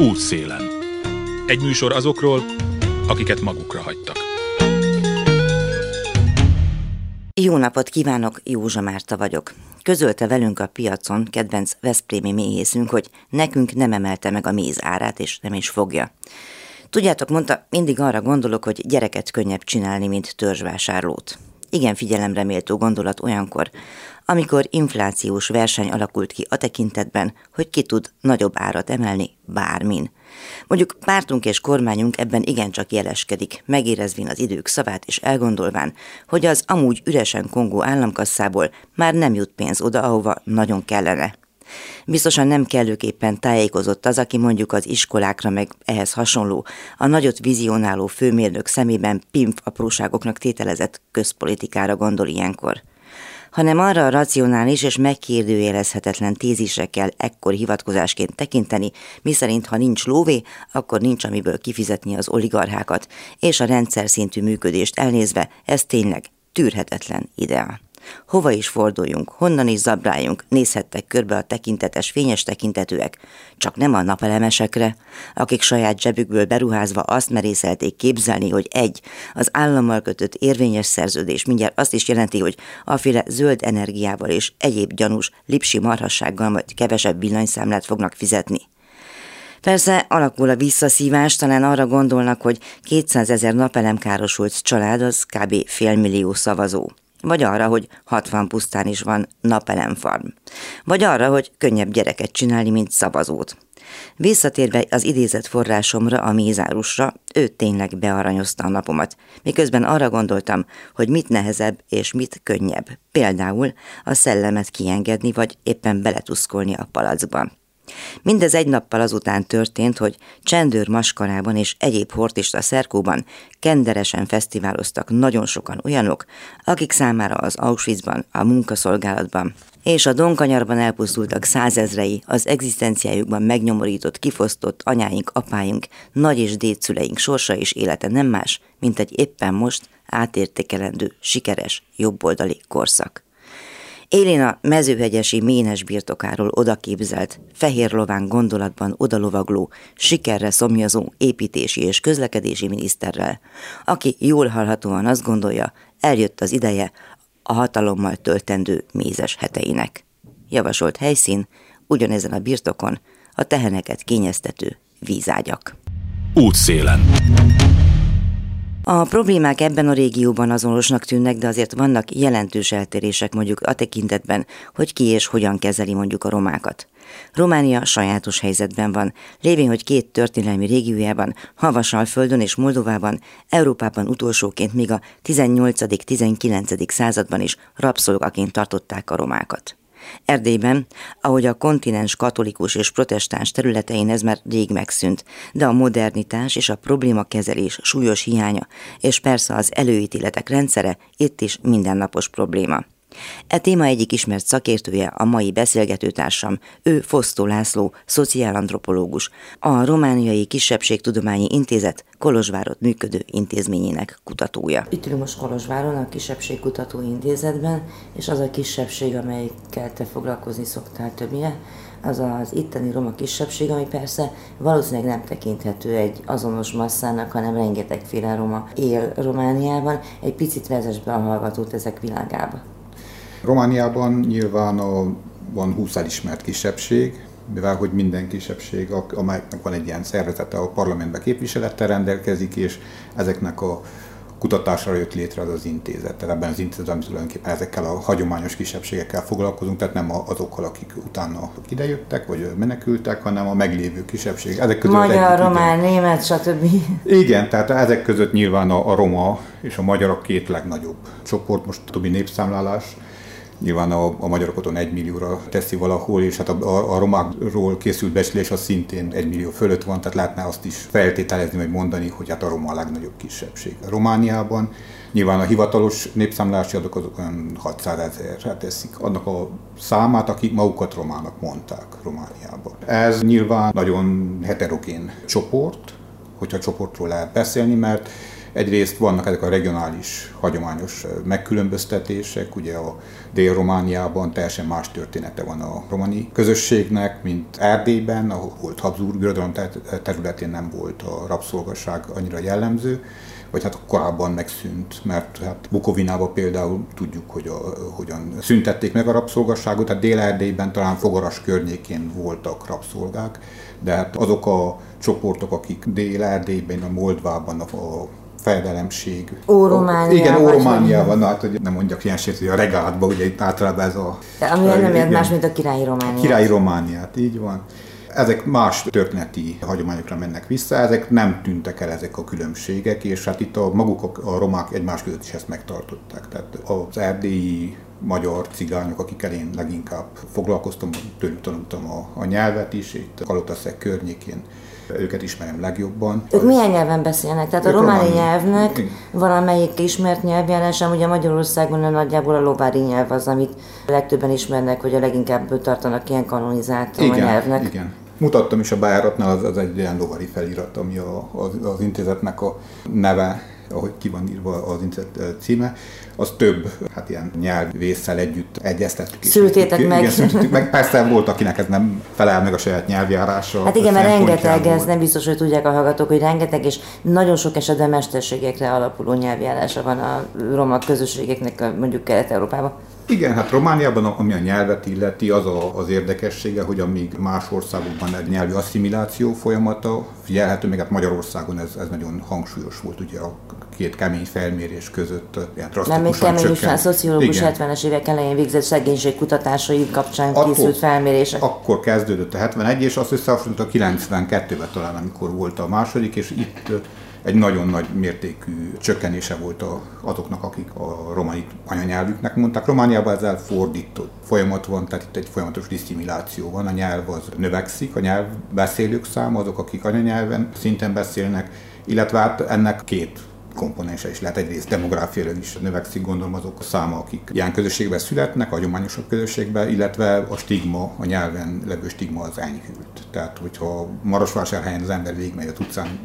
Útszélen. Egy műsor azokról, akiket magukra hagytak. Jó napot kívánok, Józsa Márta vagyok. Közölte velünk a piacon kedvenc Veszprémi méhészünk, hogy nekünk nem emelte meg a méz árát, és nem is fogja. Tudjátok, mondta, mindig arra gondolok, hogy gyereket könnyebb csinálni, mint törzsvásárlót. Igen figyelemre méltó gondolat olyankor, amikor inflációs verseny alakult ki a tekintetben, hogy ki tud nagyobb árat emelni bármin. Mondjuk pártunk és kormányunk ebben igencsak jeleskedik, megérezvén az idők szavát és elgondolván, hogy az amúgy üresen kongó államkasszából már nem jut pénz oda, ahova nagyon kellene. Biztosan nem kellőképpen tájékozott az, aki mondjuk az iskolákra meg ehhez hasonló, a nagyot vizionáló főmérnök szemében pimp apróságoknak tételezett közpolitikára gondol ilyenkor hanem arra a racionális és megkérdőjelezhetetlen tézisekkel ekkor hivatkozásként tekinteni, miszerint ha nincs lóvé, akkor nincs amiből kifizetni az oligarchákat, és a rendszer szintű működést elnézve ez tényleg tűrhetetlen ideál. Hova is forduljunk, honnan is zabráljunk, nézhettek körbe a tekintetes, fényes tekintetűek, csak nem a napelemesekre, akik saját zsebükből beruházva azt merészelték képzelni, hogy egy, az állammal kötött érvényes szerződés mindjárt azt is jelenti, hogy aféle zöld energiával és egyéb gyanús lipsi marhassággal majd kevesebb villanyszámlát fognak fizetni. Persze alakul a visszaszívás, talán arra gondolnak, hogy 200 ezer napelemkárosult család az kb. félmillió szavazó vagy arra, hogy 60 pusztán is van napelemfarm, vagy arra, hogy könnyebb gyereket csinálni, mint szavazót. Visszatérve az idézett forrásomra, a mézárusra, ő tényleg bearanyozta a napomat, miközben arra gondoltam, hogy mit nehezebb és mit könnyebb, például a szellemet kiengedni, vagy éppen beletuszkolni a palackba. Mindez egy nappal azután történt, hogy Csendőr maskarában és egyéb hortista szerkóban kenderesen fesztiváloztak nagyon sokan olyanok, akik számára az Auschwitzban, a munkaszolgálatban és a Donkanyarban elpusztultak százezrei, az egzisztenciájukban megnyomorított, kifosztott anyáink, apáink, nagy és dédszüleink sorsa és élete nem más, mint egy éppen most átértékelendő, sikeres, jobboldali korszak. Élén a mezőhegyesi ménes birtokáról odaképzelt, fehér lován gondolatban odalovagló, sikerre szomjazó építési és közlekedési miniszterrel, aki jól hallhatóan azt gondolja, eljött az ideje a hatalommal töltendő mézes heteinek. Javasolt helyszín ugyanezen a birtokon a teheneket kényeztető vízágyak. Útszélen. A problémák ebben a régióban azonosnak tűnnek, de azért vannak jelentős eltérések mondjuk a tekintetben, hogy ki és hogyan kezeli mondjuk a romákat. Románia sajátos helyzetben van, lévén, hogy két történelmi régiójában, Havasalföldön és Moldovában, Európában utolsóként még a 18.-19. században is rabszolgaként tartották a romákat. Erdélyben, ahogy a kontinens katolikus és protestáns területein ez már rég megszűnt, de a modernitás és a problémakezelés súlyos hiánya, és persze az előítéletek rendszere itt is mindennapos probléma. E téma egyik ismert szakértője a mai beszélgetőtársam, ő Fosztó László, szociálantropológus, a Romániai Kisebbségtudományi Intézet Kolozsvárot működő intézményének kutatója. Itt ülünk most Kolozsváron a Kisebbségkutató Intézetben, és az a kisebbség, amelyikkel te foglalkozni szoktál többnyire, az az itteni roma kisebbség, ami persze valószínűleg nem tekinthető egy azonos masszának, hanem rengetegféle roma él Romániában. Egy picit vezess be a hallgatót ezek világába. Romániában nyilván a, van 20 elismert kisebbség, mivel hogy minden kisebbség, amelynek van egy ilyen szervezete, a parlamentben képviselettel rendelkezik, és ezeknek a kutatásra jött létre az az intézet. Tehát ebben az intézetben tulajdonképpen ezekkel a hagyományos kisebbségekkel foglalkozunk, tehát nem azokkal, akik utána idejöttek, vagy menekültek, hanem a meglévő kisebbség. Ezek között Magyar, román, igen. német, stb. Igen, tehát ezek között nyilván a, a roma és a magyarok két legnagyobb csoport, most többi népszámlálás Nyilván a, a magyarok otthon egy millióra teszi valahol, és hát a, a, a romákról készült becslés az szintén egy millió fölött van, tehát lehetne azt is feltételezni, vagy mondani, hogy hát a roma a legnagyobb kisebbség. A Romániában nyilván a hivatalos népszámlási adatok azok olyan 600 ezerre teszik annak a számát, akik magukat romának mondták Romániában. Ez nyilván nagyon heterogén csoport, hogyha csoportról lehet beszélni, mert Egyrészt vannak ezek a regionális, hagyományos megkülönböztetések, ugye a Dél-Romániában teljesen más története van a romani közösségnek, mint Erdélyben, ahol volt Habsburg birodalom területén nem volt a rabszolgasság annyira jellemző, vagy hát korábban megszűnt, mert hát Bukovinában például tudjuk, hogy a, hogyan szüntették meg a rabszolgasságot, tehát Dél-Erdélyben talán Fogaras környékén voltak rabszolgák, de hát azok a csoportok, akik Dél-Erdélyben, a Moldvában, a fejedelemség. Órománia. Igen, Óromániában, hát hogy nem mondjak ilyen sért, hogy a regátban, ugye itt általában ez a... De ami nem jelent más, mint a királyi Romániát. Királyi Romániát, így van. Ezek más történeti hagyományokra mennek vissza, ezek nem tűntek el ezek a különbségek, és hát itt a maguk a romák egymás között is ezt megtartották. Tehát az erdélyi magyar cigányok, akikkel én leginkább foglalkoztam, tőlük tanultam a, a nyelvet is, itt Kalotaszek környékén őket ismerem legjobban. Ők milyen nyelven beszélnek? Tehát ők a románi nyelvnek igen. valamelyik ismert nyelvjárásán, ugye Magyarországon a nagyjából a lovári nyelv az, amit legtöbben ismernek, hogy a leginkább tartanak ilyen kanonizált igen, nyelvnek. Igen, Mutattam is a bejáratnál, az, az egy ilyen lovari felirat, ami a, az, az intézetnek a neve, ahogy ki van írva az intézet címe, az több hát ilyen nyelvészsel együtt egyeztettük. Szültétek meg. Igen, meg. Persze volt, akinek ez nem felel meg a saját nyelvjárása. Hát igen, mert rengeteg, ez nem biztos, hogy tudják a hallgatók, hogy rengeteg, és nagyon sok esetben mesterségekre alapuló nyelvjárása van a roma közösségeknek mondjuk Kelet-Európában. Igen, hát Romániában, ami a nyelvet illeti, az a, az érdekessége, hogy amíg más országokban egy nyelvi asszimiláció folyamata figyelhető, még hát Magyarországon ez, ez nagyon hangsúlyos volt, ugye a két kemény felmérés között ilyen Nem, még kemény is, a szociológus 70-es évek elején végzett szegénységkutatásai kapcsán Attól, készült felmérések. Akkor kezdődött a 71, és azt összehasonlított a 92-ben talán, amikor volt a második, és itt egy nagyon nagy mértékű csökkenése volt a, azoknak, akik a romai anyanyelvüknek mondták. Romániában ezzel fordított folyamat van, tehát itt egy folyamatos diszimiláció van, a nyelv az növekszik, a nyelvbeszélők száma, azok, akik anyanyelven szinten beszélnek, illetve hát ennek két komponense is lehet. Egyrészt demográfiailag is növekszik, gondolom azok a száma, akik ilyen közösségben születnek, hagyományosabb közösségben, illetve a stigma, a nyelven levő stigma az enyhült. Tehát, hogyha Marosvásárhelyen az ember végigmegy a utcán,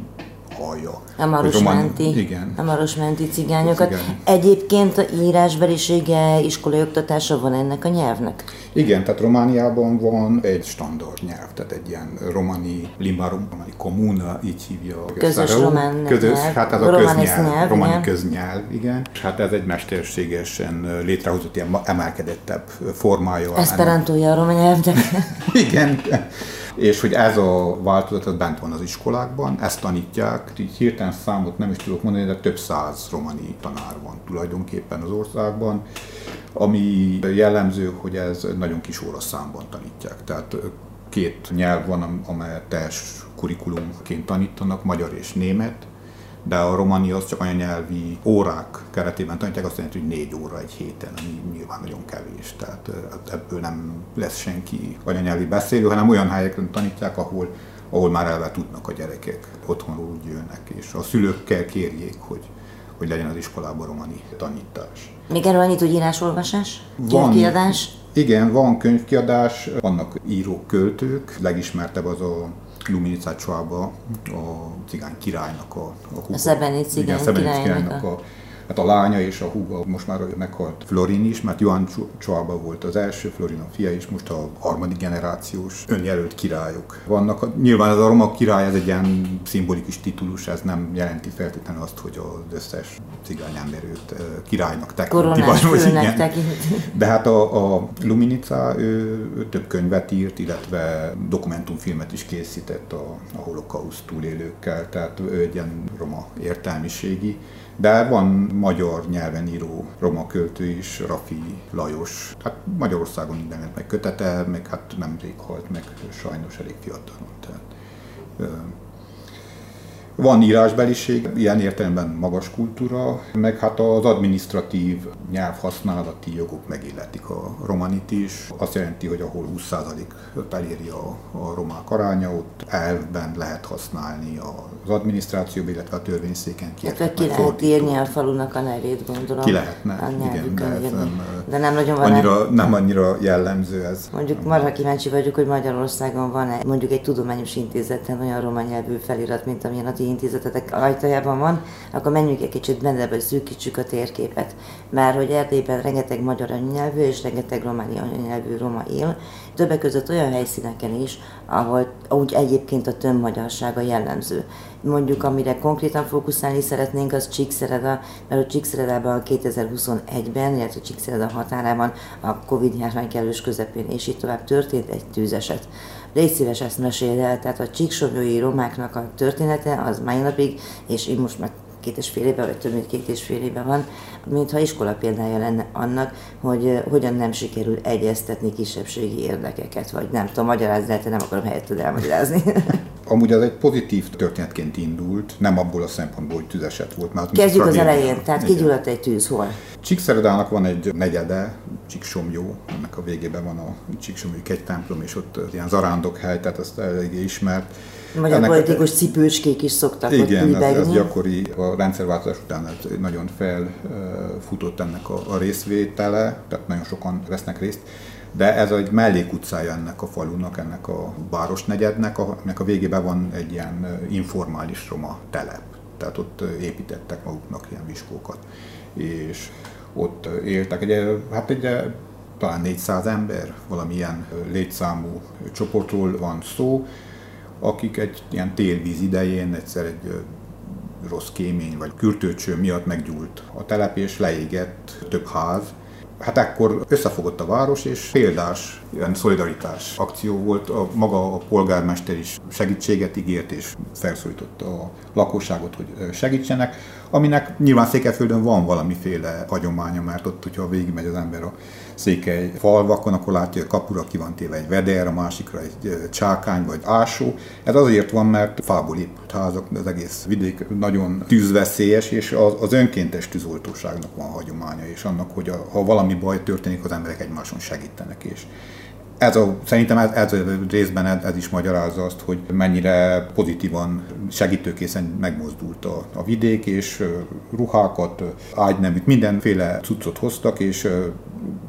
hallja. A marosmenti, igen. a marosmenti cigányokat. Igen. Egyébként írásbelisége, iskolai oktatása van ennek a nyelvnek? Igen, tehát Romániában van egy standard nyelv, tehát egy ilyen romani, limba romani kommuna, így hívja. Közös román közös, nyelv. Hát ez a köznyelv, nyelv, romani igen. köznyelv, igen. És hát ez egy mesterségesen létrehozott ilyen emelkedettebb formája. Esperantója a román nyelvnek. igen, és hogy ez a változat bent van az iskolákban, ezt tanítják, így hirtelen számot nem is tudok mondani, de több száz romani tanár van tulajdonképpen az országban, ami jellemző, hogy ez nagyon kis óraszámban tanítják. Tehát két nyelv van, amelyet teljes kurikulumként tanítanak, magyar és német, de a romani az csak anyanyelvi órák keretében tanítják, azt jelenti, hogy négy óra egy héten, ami nyilván nagyon kevés. Tehát ebből nem lesz senki anyanyelvi beszélő, hanem olyan helyeken tanítják, ahol, ahol már elve tudnak a gyerekek, otthonról úgy jönnek, és a szülőkkel kérjék, hogy, hogy legyen az iskolában romani tanítás. Még erről annyit, hogy írás-olvasás? Könyvkiadás? Igen, van könyvkiadás, vannak írók, költők, legismertebb az a Luminica Csába, a cigány királynak a, a húga. A Szebeni cigány, igen, királynak, királynak a... a hát a lánya és a húga most már meghalt Florin is, mert Johan Csalba volt az első, Florin a fia, és most a harmadik generációs önjelölt királyok vannak. Nyilván az a roma király, ez egy ilyen szimbolikus titulus, ez nem jelenti feltétlenül azt, hogy az összes cigány ember őt királynak tekinti. Vagy, igen. De hát a, a Luminica, ő, ő több könyvet írt, illetve dokumentumfilmet is készített a, a holokauszt túlélőkkel, tehát ő egy ilyen roma értelmiségi de van magyar nyelven író roma költő is, Rafi Lajos. Hát Magyarországon mindenet meg kötete, meg hát nemrég halt meg, sajnos elég fiatalon. Tehát, van írásbeliség, ilyen értelemben magas kultúra, meg hát az administratív nyelvhasználati jogok megilletik a romanit is. Azt jelenti, hogy ahol 20%-ot eléri a, a romák aránya, ott elvben lehet használni az adminisztráció, illetve a törvényszéken. Hát, ki lehet írni a falunak a nevét, gondolom. Ki lehetne, igen, de, ez nem, de nem nagyon van. Annyira, nem annyira jellemző ez. Mondjuk marha kíváncsi vagyok, hogy Magyarországon van -e mondjuk egy tudományos intézeten olyan roma nyelvű felirat, mint amilyen a központi intézetek ajtajában van, akkor menjünk egy kicsit benne, vagy szűkítsük a térképet. Már hogy Erdélyben rengeteg magyar anyanyelvű és rengeteg románi anyanyelvű roma él, többek között olyan helyszíneken is, ahol úgy egyébként a tömbmagyarsága jellemző. Mondjuk, amire konkrétan fókuszálni szeretnénk, az Csíkszereda, mert a Csíkszeredában 2021-ben, illetve Csíkszereda határában a Covid járvány kellős közepén és így tovább történt egy tűzeset. Légy szíves ezt meséld el, tehát a csíksomjói romáknak a története az mai napig, és így most már két és fél éve, vagy több mint két és fél éve van, mintha iskola példája lenne annak, hogy hogyan nem sikerül egyeztetni kisebbségi érdekeket, vagy nem tudom, magyarázni lehet, nem akarom helyetted elmagyarázni. Amúgy ez egy pozitív történetként indult, nem abból a szempontból, hogy tüzeset volt. Mert Kezdjük az elején, tehát kigyulladt egy tűz, hol? Csíkszeredának van egy negyede, Csíksomjó, ennek a végében van a Csíksomjói egy templom, és ott ilyen zarándok hely, tehát ezt eléggé ismert. Magyar ennek politikus cipőskék is szoktak igen, ott ez, ez gyakori, a rendszerváltozás után ez nagyon felfutott ennek a, a részvétele, tehát nagyon sokan vesznek részt de ez egy mellékutcája ennek a falunak, ennek a városnegyednek, aminek a végében van egy ilyen informális roma telep. Tehát ott építettek maguknak ilyen viskókat, és ott éltek. Egy, hát egy talán 400 ember, valamilyen létszámú csoportról van szó, akik egy ilyen télvíz idején egyszer egy rossz kémény vagy kürtőcső miatt meggyúlt a telep, és leégett több ház, Hát ekkor összefogott a város, és példás ilyen szolidaritás akció volt. A, maga a polgármester is segítséget ígért, és felszólította a lakosságot, hogy segítsenek, aminek nyilván Székelyföldön van valamiféle hagyománya, mert ott, hogyha végigmegy az ember a székely falvakon, akkor látja, hogy kapura ki van téve egy veder, a másikra egy csákány vagy ásó. Ez azért van, mert fából épült házak, az egész vidék nagyon tűzveszélyes, és az, az önkéntes tűzoltóságnak van hagyománya, és annak, hogy a, ha valami baj történik, az emberek egymáson segítenek. És ez a, szerintem ez, ez részben ez, ez is magyarázza azt, hogy mennyire pozitívan, segítőkészen megmozdult a, a vidék, és ruhákat, ágyneműt, mindenféle cuccot hoztak, és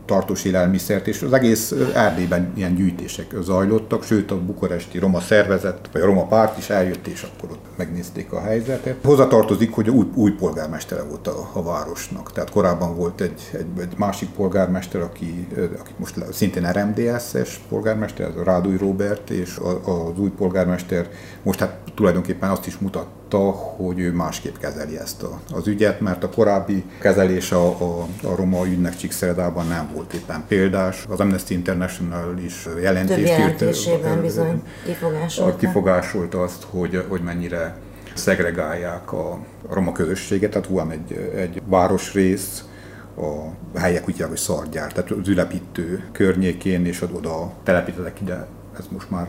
tartós élelmiszert, és az egész Erdélyben ilyen gyűjtések zajlottak, sőt a bukaresti roma szervezet, vagy a roma párt is eljött, és akkor ott megnézték a helyzetet. Hozzatartozik, hogy új, új polgármestere volt a, a városnak, tehát korábban volt egy, egy, egy másik polgármester, aki, aki most szintén RMDS-es polgármester, ez a Rádúj Robert, és az új polgármester most hát tulajdonképpen azt is mutat, látta, hogy ő másképp kezeli ezt a, az ügyet, mert a korábbi kezelés a, a, a roma ügynek Csíkszeredában nem volt éppen példás. Az Amnesty International is jelentést írt. bizony kifogásolta. kifogásolta azt, hogy, hogy mennyire szegregálják a roma közösséget, tehát van egy, egy városrész, a helyek úgy hogy szargyár, tehát az ülepítő környékén, és oda telepítettek ide ez most már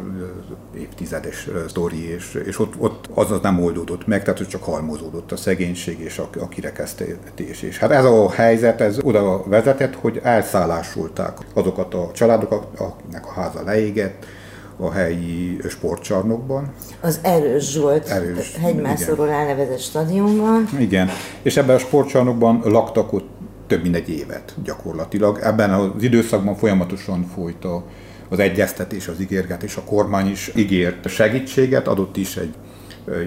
évtizedes sztori, és, és ott, ott az, az nem oldódott meg, tehát hogy csak halmozódott a szegénység és a, a kirekesztés. És hát ez a helyzet, ez oda vezetett, hogy elszállásolták azokat a családokat, akiknek a háza leégett, a helyi sportcsarnokban. Az Erős Zsolt Erős, hegymászóról elnevezett stadionban. Igen, és ebben a sportcsarnokban laktak ott több mint egy évet gyakorlatilag. Ebben az időszakban folyamatosan folyt a az egyeztetés, az ígérgetés, a kormány is ígért segítséget, adott is egy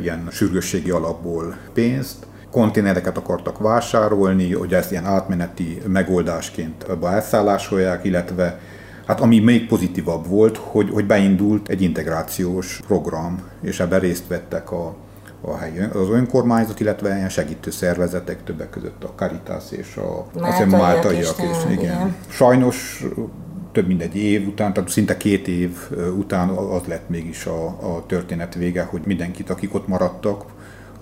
ilyen sürgősségi alapból pénzt, konténereket akartak vásárolni, hogy ezt ilyen átmeneti megoldásként abba elszállásolják, illetve Hát ami még pozitívabb volt, hogy, hogy beindult egy integrációs program, és ebben részt vettek a, a helyi, az önkormányzat, illetve ilyen segítő szervezetek, többek között a Caritas és a Máltaiak, is, igen. igen. Sajnos több mint egy év után, tehát szinte két év után az lett mégis a, a történet vége, hogy mindenkit, akik ott maradtak,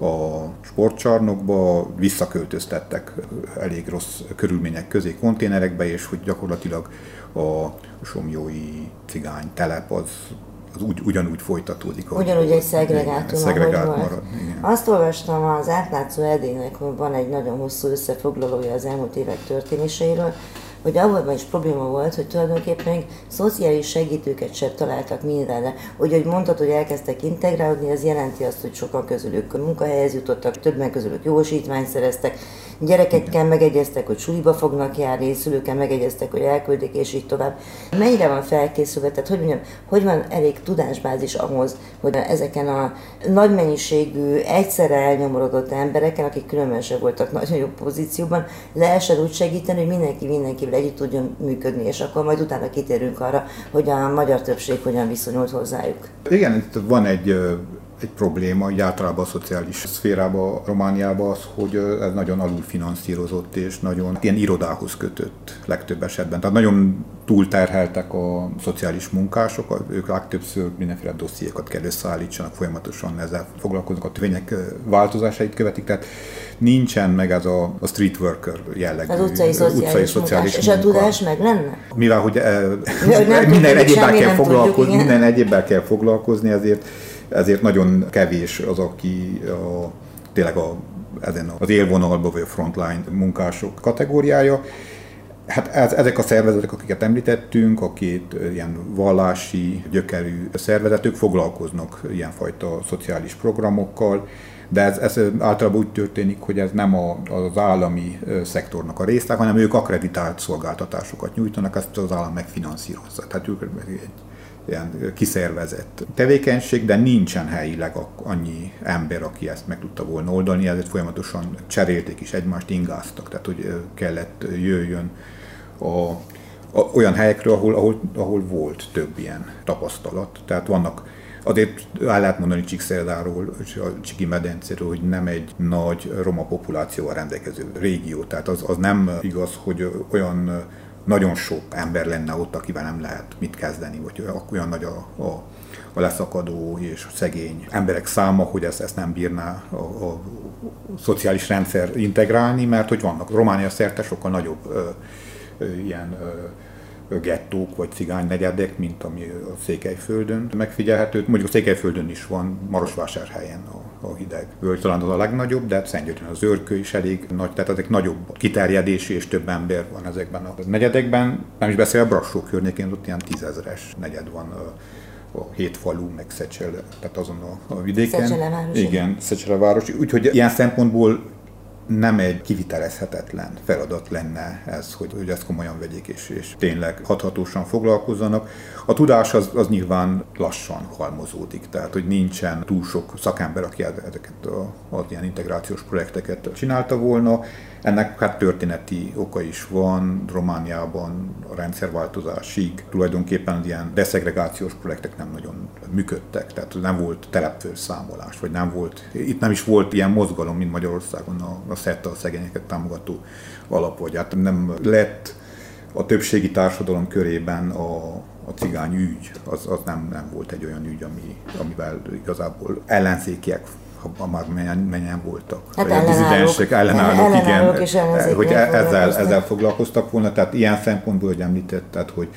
a sportcsarnokba visszaköltöztettek elég rossz körülmények közé konténerekbe, és hogy gyakorlatilag a somjói cigány telep az az úgy, ugyanúgy folytatódik. Ugyanúgy egy szegregátum, szegregált marad. Igen. Azt olvastam, az átlátszó edénynek van egy nagyon hosszú összefoglalója az elmúlt évek történéseiről, hogy abban is probléma volt, hogy tulajdonképpen szociális segítőket sem találtak mindenre. Hogy, hogy mondtad, hogy elkezdtek integrálódni, ez jelenti azt, hogy sokan közülük munkahelyhez jutottak, többen közülük jósítványt szereztek, Gyerekekkel megegyeztek, hogy suliba fognak járni, szülőkkel megegyeztek, hogy elküldik, és így tovább. Mennyire van felkészülve, tehát hogy mondjam, hogy van elég tudásbázis ahhoz, hogy ezeken a nagy mennyiségű, egyszerre elnyomorodott embereken, akik különben sem voltak nagyon jó pozícióban, lehessen úgy segíteni, hogy mindenki mindenkivel együtt tudjon működni, és akkor majd utána kitérünk arra, hogy a magyar többség hogyan viszonyult hozzájuk. Igen, itt van egy egy probléma, így általában a szociális szférában, Romániában az, hogy ez nagyon alulfinanszírozott és nagyon ilyen irodához kötött legtöbb esetben. Tehát nagyon túlterheltek a szociális munkások, ők legtöbbször mindenféle dossziékat kell összeállítsanak, folyamatosan ezzel foglalkoznak, a törvények változásait követik, tehát nincsen meg ez a, a street worker jellegű. Az utcai szociális, utcai szociális És a tudás meg lenne? Mivel, hogy e, minden egyébben kell foglalkozni, minden egyébben kell foglalkozni, ezért ezért nagyon kevés az, aki a, tényleg a, ezen az élvonalban vagy a frontline munkások kategóriája. Hát ez, ezek a szervezetek, akiket említettünk, akik ilyen vallási, gyökerű szervezetek foglalkoznak ilyenfajta szociális programokkal, de ez, ez általában úgy történik, hogy ez nem a, az állami szektornak a része, hanem ők akreditált szolgáltatásokat nyújtanak, ezt az állam megfinanszírozza. Tehát ők egy ilyen kiszervezett tevékenység, de nincsen helyileg annyi ember, aki ezt meg tudta volna oldani, ezért folyamatosan cserélték is egymást, ingáztak, tehát hogy kellett jöjjön a, a, olyan helyekről, ahol, ahol, ahol volt több ilyen tapasztalat. Tehát vannak Azért el lehet mondani Csíkszerdáról, a Csiki medencéről, hogy nem egy nagy roma populációval rendelkező régió. Tehát az, az nem igaz, hogy olyan nagyon sok ember lenne ott, akivel nem lehet mit kezdeni, vagy olyan nagy a, a, a leszakadó és szegény emberek száma, hogy ezt, ezt nem bírná a, a, a szociális rendszer integrálni, mert hogy vannak. Románia szerte sokkal nagyobb ö, ö, ilyen ö, gettók vagy cigány negyedek, mint ami a Székelyföldön megfigyelhető. Mondjuk a Székelyföldön is van, Marosvásárhelyen a, a hideg völgy talán az a legnagyobb, de Szentgyörgyön az őrkő is elég nagy, tehát ezek nagyobb kiterjedési és több ember van ezekben a negyedekben. Nem is beszél a Brassó környékén, ott ilyen tízezeres negyed van a hét falu, meg Szecsele, tehát azon a, a vidéken. Szecsele város. Igen, Szecsele város. Úgyhogy ilyen szempontból nem egy kivitelezhetetlen feladat lenne ez, hogy, hogy ezt komolyan vegyék és, és tényleg hathatósan foglalkozzanak. A tudás az, az nyilván lassan halmozódik, tehát hogy nincsen túl sok szakember, aki ezeket a, az ilyen integrációs projekteket csinálta volna. Ennek hát történeti oka is van, Romániában a rendszerváltozásig tulajdonképpen ilyen deszegregációs projektek nem nagyon működtek, tehát nem volt telepfőszámolás, vagy nem volt, itt nem is volt ilyen mozgalom, mint Magyarországon a, a SZETA, a szegényeket támogató alap, vagy hát nem lett a többségi társadalom körében a, a cigány ügy, az, az nem, nem volt egy olyan ügy, ami, amivel igazából ellenzékiek már mennyien, mennyien voltak. Hát ellenállók, ellenállók, igen, és hogy e- ezzel, ezzel foglalkoztak volna, tehát ilyen szempontból, hogy említetted, hogy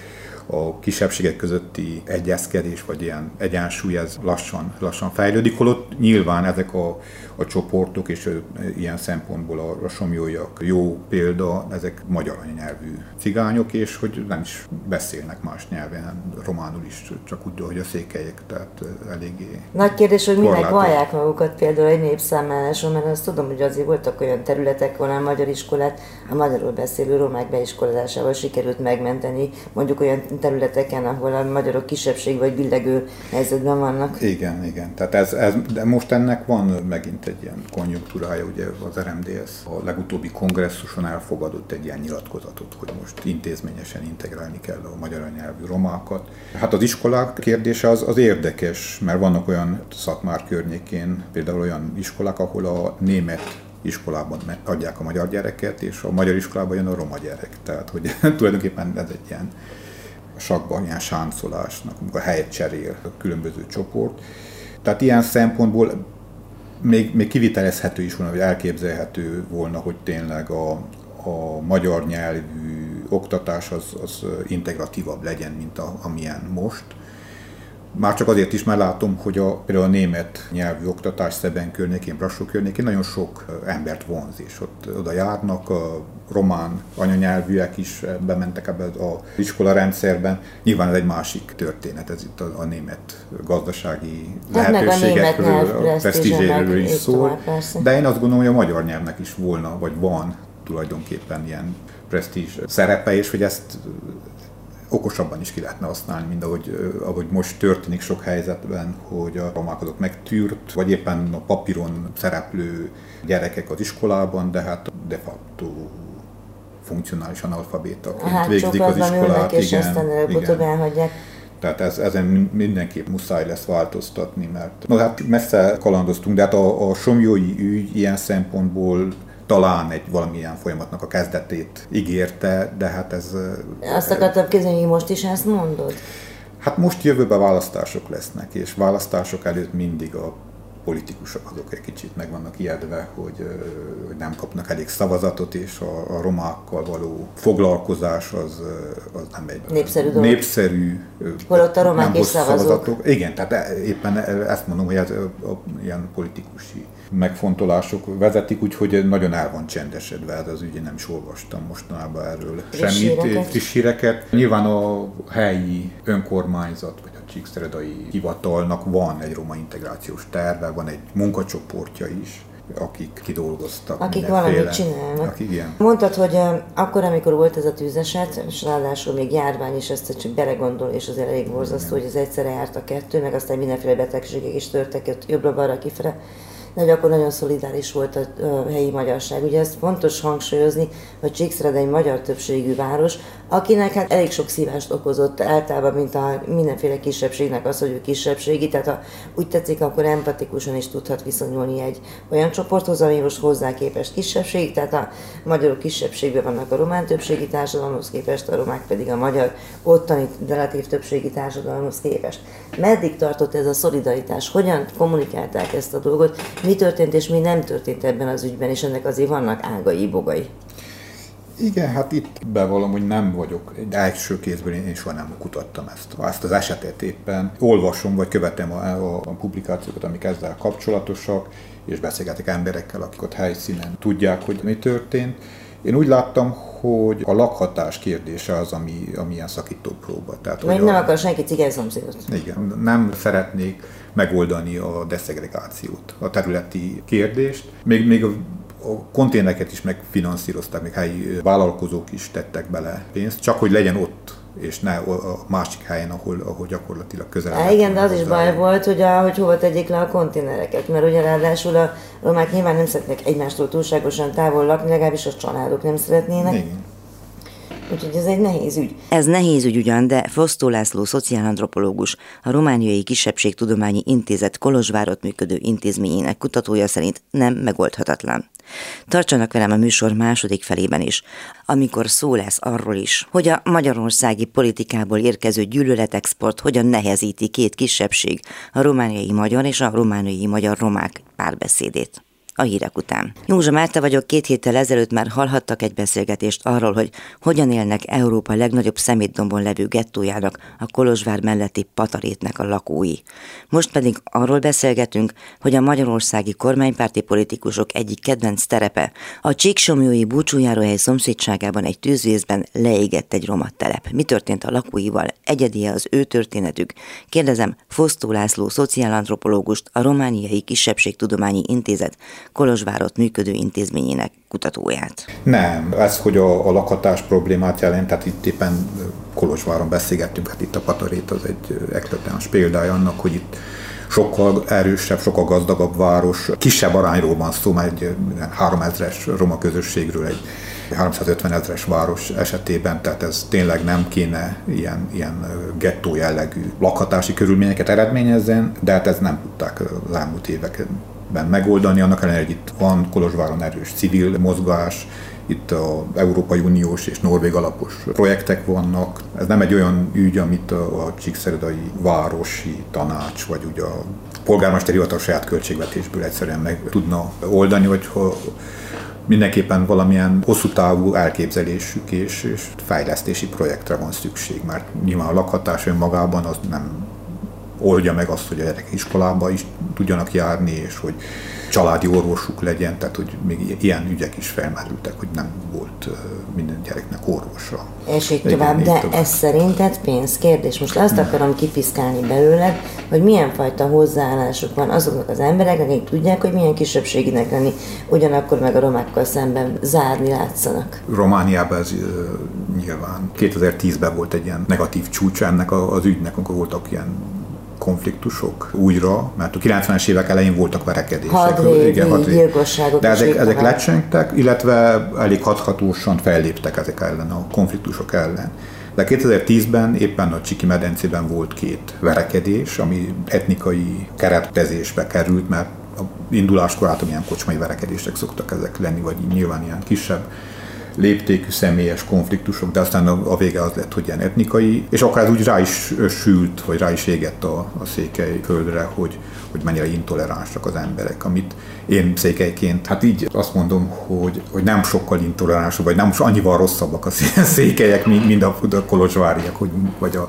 a kisebbségek közötti egyezkedés, vagy ilyen egyensúly, ez lassan, lassan fejlődik, holott nyilván ezek a, a csoportok, és ilyen szempontból a, a somjójak jó példa, ezek magyar anyanyelvű cigányok, és hogy nem is beszélnek más nyelven, románul is, csak úgy, hogy a székelyek, tehát eléggé... Nagy kérdés, hogy minek vallják magukat például egy népszámláláson, mert azt tudom, hogy azért voltak olyan területek, ahol a magyar iskolát a magyarul beszélő romák beiskolázásával sikerült megmenteni, mondjuk olyan területeken, ahol a magyarok kisebbség vagy billegő helyzetben vannak. Igen, igen. Tehát ez, ez, de most ennek van megint egy ilyen konjunktúrája, ugye az RMDS a legutóbbi kongresszuson elfogadott egy ilyen nyilatkozatot, hogy most intézményesen integrálni kell a magyar nyelvű romákat. Hát az iskolák kérdése az, az érdekes, mert vannak olyan szakmár környékén, például olyan iskolák, ahol a német iskolában adják a magyar gyereket, és a magyar iskolában jön a roma gyerek. Tehát, hogy tulajdonképpen ez egy ilyen sakban ilyen sáncolásnak, amikor helyet cserél a különböző csoport. Tehát ilyen szempontból még, még kivitelezhető is volna, vagy elképzelhető volna, hogy tényleg a, a magyar nyelvű oktatás az, az integratívabb legyen, mint a, amilyen most. Már csak azért is, mert látom, hogy a, például a német nyelvű oktatás Szeben környékén, Brassó környékén nagyon sok embert vonz, és ott oda járnak, a román anyanyelvűek is bementek ebbe az iskola rendszerben. Nyilván ez egy másik történet, ez itt a, a német gazdasági hát lehetőségekről, a presztízséről is szól. De én azt gondolom, hogy a magyar nyelvnek is volna, vagy van tulajdonképpen ilyen presztízs szerepe, és hogy ezt okosabban is ki lehetne használni, mint ahogy, ahogy most történik sok helyzetben, hogy a romák azok megtűrt, vagy éppen a papíron szereplő gyerekek az iskolában, de hát de facto funkcionális analfabétaként hát, végzik az iskolát. És igen, aztán előbb-utóbb elhagyják. Tehát ez, ezen mindenképp muszáj lesz változtatni, mert no, hát messze kalandoztunk, de hát a, a somjói ügy ilyen szempontból talán egy valamilyen folyamatnak a kezdetét ígérte, de hát ez... Azt akartam kezdeni, hogy most is ezt mondod? Hát most jövőben választások lesznek, és választások előtt mindig a politikusok azok egy kicsit meg vannak ijedve, hogy, hogy nem kapnak elég szavazatot, és a, a romákkal való foglalkozás az, az nem egy népszerű, dolog. népszerű Holott a romák is szavazatok. Igen, tehát e, éppen ezt mondom, hogy ez a, a, ilyen politikusi megfontolások vezetik, úgyhogy nagyon el van csendesedve ez az ügy, én nem is olvastam mostanában erről friss semmit, híreket. friss híreket. Nyilván a helyi önkormányzat, vagy a Csíkszeredai hivatalnak van egy roma integrációs terve, van egy munkacsoportja is, akik kidolgoztak. Akik valamit csinálnak. Akik, igen. Mondtad, hogy akkor, amikor volt ez a tűzeset, és ráadásul még járvány is, ezt csak belegondol, és az elég borzasztó, hogy az egyszerre járt a kettő, meg aztán mindenféle betegségek is törtek jobbra-balra kifele de akkor nagyon szolidáris volt a, helyi magyarság. Ugye ezt fontos hangsúlyozni, hogy Csíkszred egy magyar többségű város, akinek hát elég sok szívást okozott általában, mint a mindenféle kisebbségnek az, hogy ő kisebbségi, tehát ha úgy tetszik, akkor empatikusan is tudhat viszonyulni egy olyan csoporthoz, ami most hozzá képest kisebbség, tehát a magyarok kisebbségben vannak a román többségi társadalomhoz képest, a romák pedig a magyar ottani relatív többségi társadalomhoz képest. Meddig tartott ez a szolidaritás? Hogyan kommunikálták ezt a dolgot? Mi történt és mi nem történt ebben az ügyben, és ennek azért vannak ágai, bogai? Igen, hát itt bevallom, hogy nem vagyok. Egy első kézből én, én soha nem kutattam ezt. Ezt az esetet éppen olvasom, vagy követem a, a, a publikációkat, amik ezzel kapcsolatosak, és beszélgetek emberekkel, akik ott helyszínen tudják, hogy mi történt. Én úgy láttam, hogy a lakhatás kérdése az, ami, ami ilyen szakító próba. Tehát, Vagy nem a, akar senki cigány szomszédot. Igen, nem szeretnék megoldani a deszegregációt, a területi kérdést. Még, még a a konténereket is megfinanszírozták, még helyi vállalkozók is tettek bele pénzt, csak hogy legyen ott és ne a másik helyen, ahol, ahol gyakorlatilag közel. Há, igen, de az is baj volt, hogy, a, hogy hova tegyék le a konténereket, mert ugye ráadásul a romák nyilván nem szeretnek egymástól túlságosan távol lakni, legalábbis a családok nem szeretnének. Igen. Úgyhogy ez egy nehéz ügy. Ez nehéz ügy ugyan, de Fosztó László szociálantropológus, a Romániai Kisebbségtudományi Intézet Kolozsvárot működő intézményének kutatója szerint nem megoldhatatlan. Tartsanak velem a műsor második felében is, amikor szó lesz arról is, hogy a magyarországi politikából érkező gyűlöletexport hogyan nehezíti két kisebbség, a romániai magyar és a romániai magyar romák párbeszédét a hírek után. Józsa Márta vagyok, két héttel ezelőtt már hallhattak egy beszélgetést arról, hogy hogyan élnek Európa legnagyobb szemétdombon levő gettójának, a Kolozsvár melletti Patarétnek a lakói. Most pedig arról beszélgetünk, hogy a magyarországi kormánypárti politikusok egyik kedvenc terepe, a Csíksomjói búcsújáróhely szomszédságában egy tűzvészben leégett egy romattelep. Mi történt a lakóival? Egyedi az ő történetük? Kérdezem Fosztó László szociálantropológust, a Romániai Kisebbségtudományi Intézet Kolozsvárot működő intézményének kutatóját. Nem, ez, hogy a, a lakhatás problémát jelent, tehát itt éppen Kolozsváron beszélgettünk, hát itt a Patarét az egy eklatens példája annak, hogy itt sokkal erősebb, sokkal gazdagabb város, kisebb arányról van szó, mert egy 3000-es roma közösségről egy 350 ezeres város esetében, tehát ez tényleg nem kéne ilyen, ilyen gettó jellegű lakhatási körülményeket eredményezzen, de hát ez nem tudták az elmúlt években megoldani, annak ellenére, hogy itt van Kolozsváron erős civil mozgás, itt az Európai Uniós és Norvég alapos projektek vannak. Ez nem egy olyan ügy, amit a, a Csíkszeredai Városi Tanács, vagy ugye a polgármesteri hivatal saját költségvetésből egyszerűen meg tudna oldani, hogy ha mindenképpen valamilyen hosszú távú elképzelésük és, és fejlesztési projektre van szükség, mert nyilván a lakhatás önmagában az nem oldja meg azt, hogy a gyerekek iskolába is tudjanak járni, és hogy családi orvosuk legyen, tehát hogy még ilyen ügyek is felmerültek, hogy nem volt minden gyereknek orvosa. És így tovább, de tovább. ez szerinted pénzkérdés. Most azt akarom kipiszkálni belőled, hogy milyen fajta hozzáállásuk van azoknak az embereknek, akik tudják, hogy milyen kisebbséginek lenni, ugyanakkor meg a romákkal szemben zárni látszanak. Romániában ez nyilván 2010-ben volt egy ilyen negatív csúcs ennek az ügynek, amikor voltak ilyen konfliktusok újra, mert a 90-es évek elején voltak verekedések. Hadrégi, igen, gyilkosságok De ezek, ezek lecsengtek, illetve elég hathatósan felléptek ezek ellen, a konfliktusok ellen. De 2010-ben éppen a Csiki medencében volt két verekedés, ami etnikai keretezésbe került, mert a induláskor általában ilyen kocsmai verekedések szoktak ezek lenni, vagy nyilván ilyen kisebb léptékű személyes konfliktusok, de aztán a, a vége az lett, hogy ilyen etnikai, és akár ez úgy rá is sült, vagy rá is égett a, a székely földre, hogy, hogy mennyire intoleránsak az emberek, amit én székelyként, hát így azt mondom, hogy, hogy nem sokkal intoleránsabb, vagy nem annyival rosszabbak a székelyek, mint, mint a, a kolozsváriak, hogy, vagy a,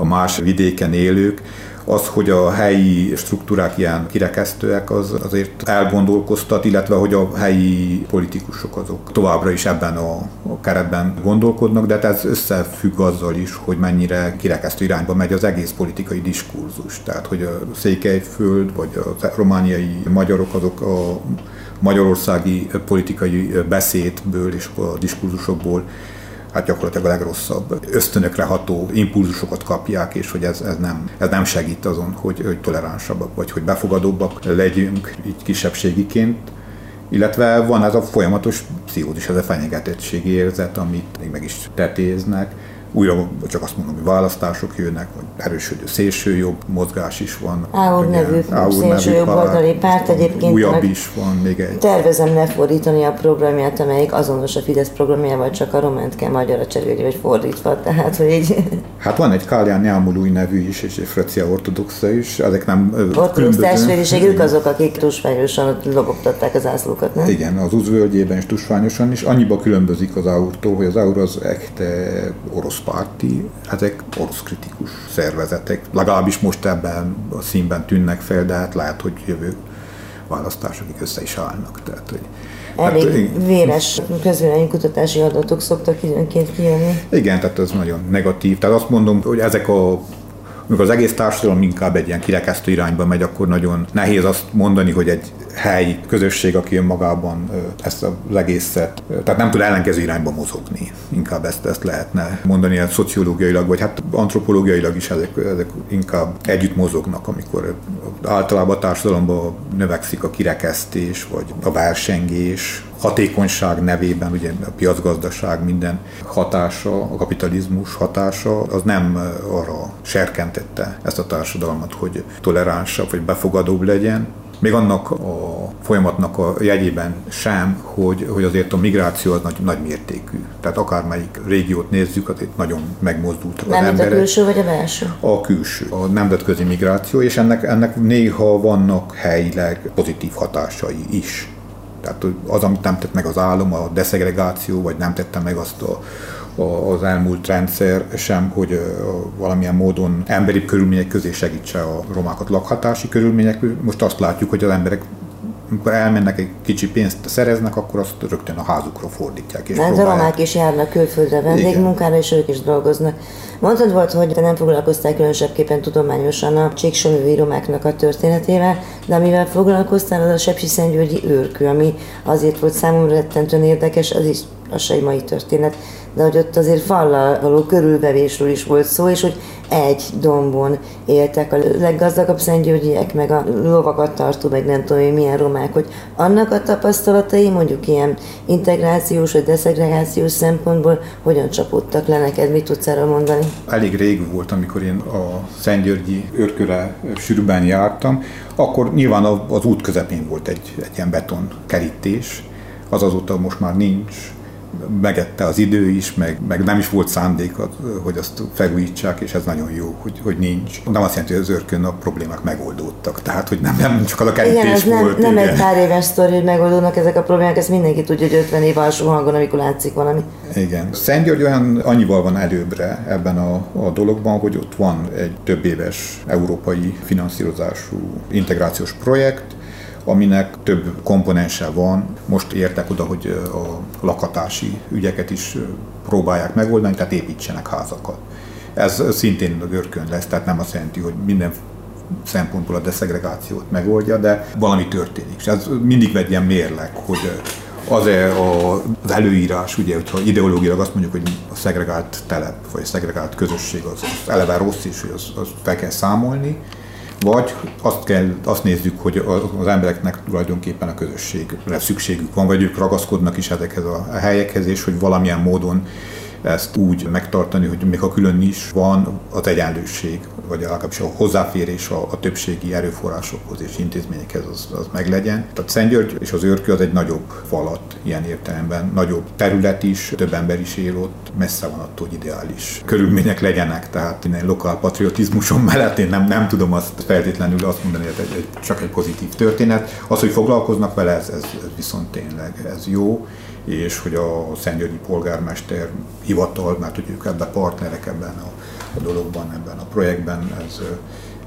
a más vidéken élők, az, hogy a helyi struktúrák ilyen kirekesztőek, az azért elgondolkoztat, illetve hogy a helyi politikusok azok továbbra is ebben a, keretben gondolkodnak, de hát ez összefügg azzal is, hogy mennyire kirekesztő irányba megy az egész politikai diskurzus. Tehát, hogy a Székelyföld, vagy a romániai magyarok azok a magyarországi politikai beszédből és a diskurzusokból hát gyakorlatilag a legrosszabb ösztönökre ható impulzusokat kapják, és hogy ez, ez, nem, ez nem segít azon, hogy, hogy toleránsabbak, vagy hogy befogadóbbak legyünk így kisebbségiként. Illetve van ez a folyamatos pszichózis, ez a fenyegetettségi érzet, amit még meg is tetéznek, újra csak azt mondom, hogy választások jönnek, vagy erősödő szélsőjobb mozgás is van. Áur nevű szélsőjobb oldali párt egyébként. Újabb is van még egy. Tervezem lefordítani a programját, amelyik azonos a Fidesz programjával, csak a románt kell magyarra cserélni, vagy fordítva. Tehát, hogy így... Hát van egy Kálján Nyámulúj nevű is, és egy francia ortodoxa is, ezek nem Ortodox testvériség, ők azok, akik tusványosan lobogtatták az ászlókat, nem? Igen, az uzvölgyében is tusványosan is. Annyiba különbözik az aurtól, hogy az aur az echt orosz párti, ezek orosz kritikus szervezetek. Legalábbis most ebben a színben tűnnek fel, de hát lehet, hogy jövő választásokig össze is állnak. Tehát, hogy Elég hát, véres kutatási adatok szoktak időnként kijönni. Igen, tehát ez nagyon negatív. Tehát azt mondom, hogy ezek a amikor az egész társadalom inkább egy ilyen kirekesztő irányba megy, akkor nagyon nehéz azt mondani, hogy egy helyi közösség, aki önmagában ezt az egészet, tehát nem tud ellenkező irányba mozogni. Inkább ezt, ezt lehetne mondani, hogy szociológiailag, vagy hát antropológiailag is ezek, ezek inkább együtt mozognak, amikor általában a társadalomban növekszik a kirekesztés, vagy a versengés, hatékonyság nevében, ugye a piacgazdaság minden hatása, a kapitalizmus hatása, az nem arra serkentette ezt a társadalmat, hogy toleránsabb vagy befogadóbb legyen, még annak a folyamatnak a jegyében sem, hogy, hogy azért a migráció az nagy, nagy mértékű. Tehát akármelyik régiót nézzük, azért nagyon megmozdultak az emberek. Nem a külső vagy a belső? A külső, a nemzetközi migráció, és ennek, ennek néha vannak helyileg pozitív hatásai is. Tehát az, amit nem tett meg az állam, a deszegregáció, vagy nem tette meg azt a, a, az elmúlt rendszer sem, hogy valamilyen módon emberi körülmények közé segítse a romákat lakhatási körülmények. Most azt látjuk, hogy az emberek amikor elmennek egy kicsi pénzt szereznek, akkor azt rögtön a házukra fordítják. És hát a romák is járnak külföldre vendégmunkára, és ők is dolgoznak. Mondtad volt, hogy nem foglalkoztál különösebbképpen tudományosan a csíksoművi romáknak a történetével, de amivel foglalkoztál, az a Sepsi Szentgyörgyi őrkő, ami azért volt számomra rettentően érdekes, az is a mai történet, de hogy ott azért fallal való körülvevésről is volt szó, és hogy egy dombon éltek. A leggazdagabb szentgyörgyiek, meg a lovakat tartó, meg nem tudom hogy milyen romák, hogy annak a tapasztalatai mondjuk ilyen integrációs vagy deszegregációs szempontból hogyan csapódtak le neked, mit tudsz erről mondani? Elég rég volt, amikor én a Szentgyörgyi őrköre sűrűben jártam, akkor nyilván az út közepén volt egy, egy ilyen beton kerítés, az azóta most már nincs, megette az idő is, meg, meg nem is volt szándék, hogy azt felújítsák, és ez nagyon jó, hogy, hogy nincs. Nem azt jelenti, hogy az őrkön a problémák megoldódtak. Tehát, hogy nem, nem csak az a kerítés igen, ez volt. Nem, nem egy pár éves sztori, hogy megoldódnak ezek a problémák, ezt mindenki tudja, hogy 50 év alsó hangon, amikor látszik valami. Igen. Szent György olyan annyival van előbbre ebben a, a dologban, hogy ott van egy több éves európai finanszírozású integrációs projekt, aminek több komponense van. Most értek oda, hogy a lakatási ügyeket is próbálják megoldani, tehát építsenek házakat. Ez szintén görkön lesz, tehát nem azt jelenti, hogy minden szempontból a deszegregációt megoldja, de valami történik. És ez mindig egy ilyen mérleg, hogy az-e az előírás, ugye, hogyha ideológiailag azt mondjuk, hogy a szegregált telep, vagy a szegregált közösség az, az eleve rossz is, hogy az, az fel kell számolni, vagy azt, kell, azt nézzük, hogy az embereknek tulajdonképpen a közösségre szükségük van, vagy ők ragaszkodnak is ezekhez a helyekhez, és hogy valamilyen módon ezt úgy megtartani, hogy még ha külön is van az egyenlőség, vagy legalábbis a hozzáférés a, a többségi erőforrásokhoz és intézményekhez az, az meglegyen. Tehát Szentgyörgy és az őrkő az egy nagyobb falat ilyen értelemben, nagyobb terület is, több ember is él ott, messze van attól, hogy ideális körülmények legyenek, tehát innen lokál patriotizmusom mellett én nem, nem tudom azt feltétlenül azt mondani, hogy ez egy, csak egy pozitív történet. Az, hogy foglalkoznak vele, ez, ez, ez viszont tényleg ez jó és hogy a Szentgyörgyi polgármester hivatal, mert hogy ők ebben partnerek ebben a, a dologban, ebben a projektben, ez,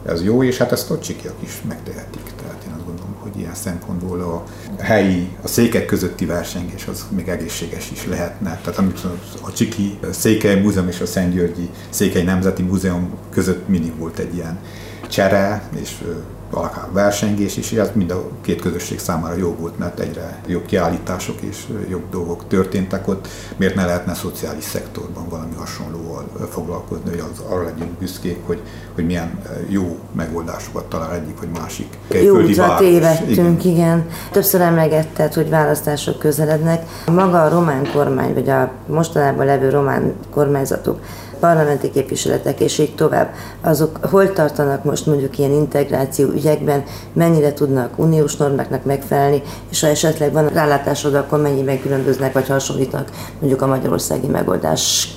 ez jó, és hát ezt a csikiak is megtehetik. Tehát én azt gondolom, hogy ilyen szempontból a helyi, a székek közötti versengés az még egészséges is lehetne. Tehát amit a Csiki Székely Múzeum és a Szentgyörgyi Székely Nemzeti Múzeum között mindig volt egy ilyen csere, és akár versengés is, ez mind a két közösség számára jó volt, mert egyre jobb kiállítások és jobb dolgok történtek ott. Miért ne lehetne szociális szektorban valami hasonlóval foglalkozni, hogy az arra legyünk büszkék, hogy, hogy milyen jó megoldásokat talál egyik vagy másik. Jó útra tévedtünk, igen. igen. Többször emlegetted, hogy választások közelednek. Maga a román kormány, vagy a mostanában levő román kormányzatok parlamenti képviseletek, és így tovább, azok hol tartanak most mondjuk ilyen integráció ügyekben, mennyire tudnak uniós normáknak megfelelni, és ha esetleg van rálátásod, akkor mennyiben különböznek, vagy hasonlítanak mondjuk a magyarországi megoldás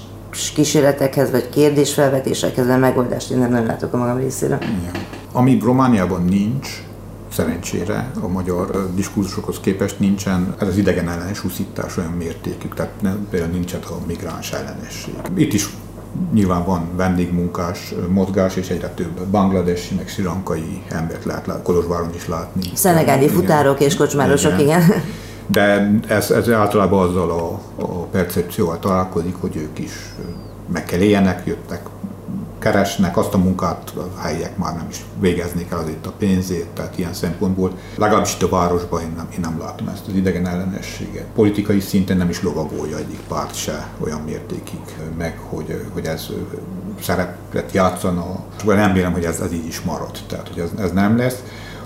kísérletekhez, vagy kérdésfelvetésekhez, de megoldást én nem, nem látok a magam részéről. Ami Romániában nincs, szerencsére a magyar diskurzusokhoz képest nincsen ez az idegen ellenes úszítás olyan mértékű, tehát nem, például nincsen a migráns ellenesség. Itt is nyilván van vendégmunkás mozgás, és egyre több bangladesi, meg sirankai embert lehet lát, Kolozsváron is látni. Szenegádi futárok és kocsmárosok, igen. igen. De ez, ez általában azzal a, a percepcióval találkozik, hogy ők is meg kell éljenek, jöttek keresnek, azt a munkát a helyiek már nem is végeznék el azért a pénzét, tehát ilyen szempontból legalábbis itt a városban én nem, én nem látom ezt az idegen ellenességet. Politikai szinten nem is lovagolja egyik párt se olyan mértékig meg, hogy, hogy ez szerepet játszana, nem vélem, hogy ez, ez így is maradt, tehát hogy ez, ez nem lesz.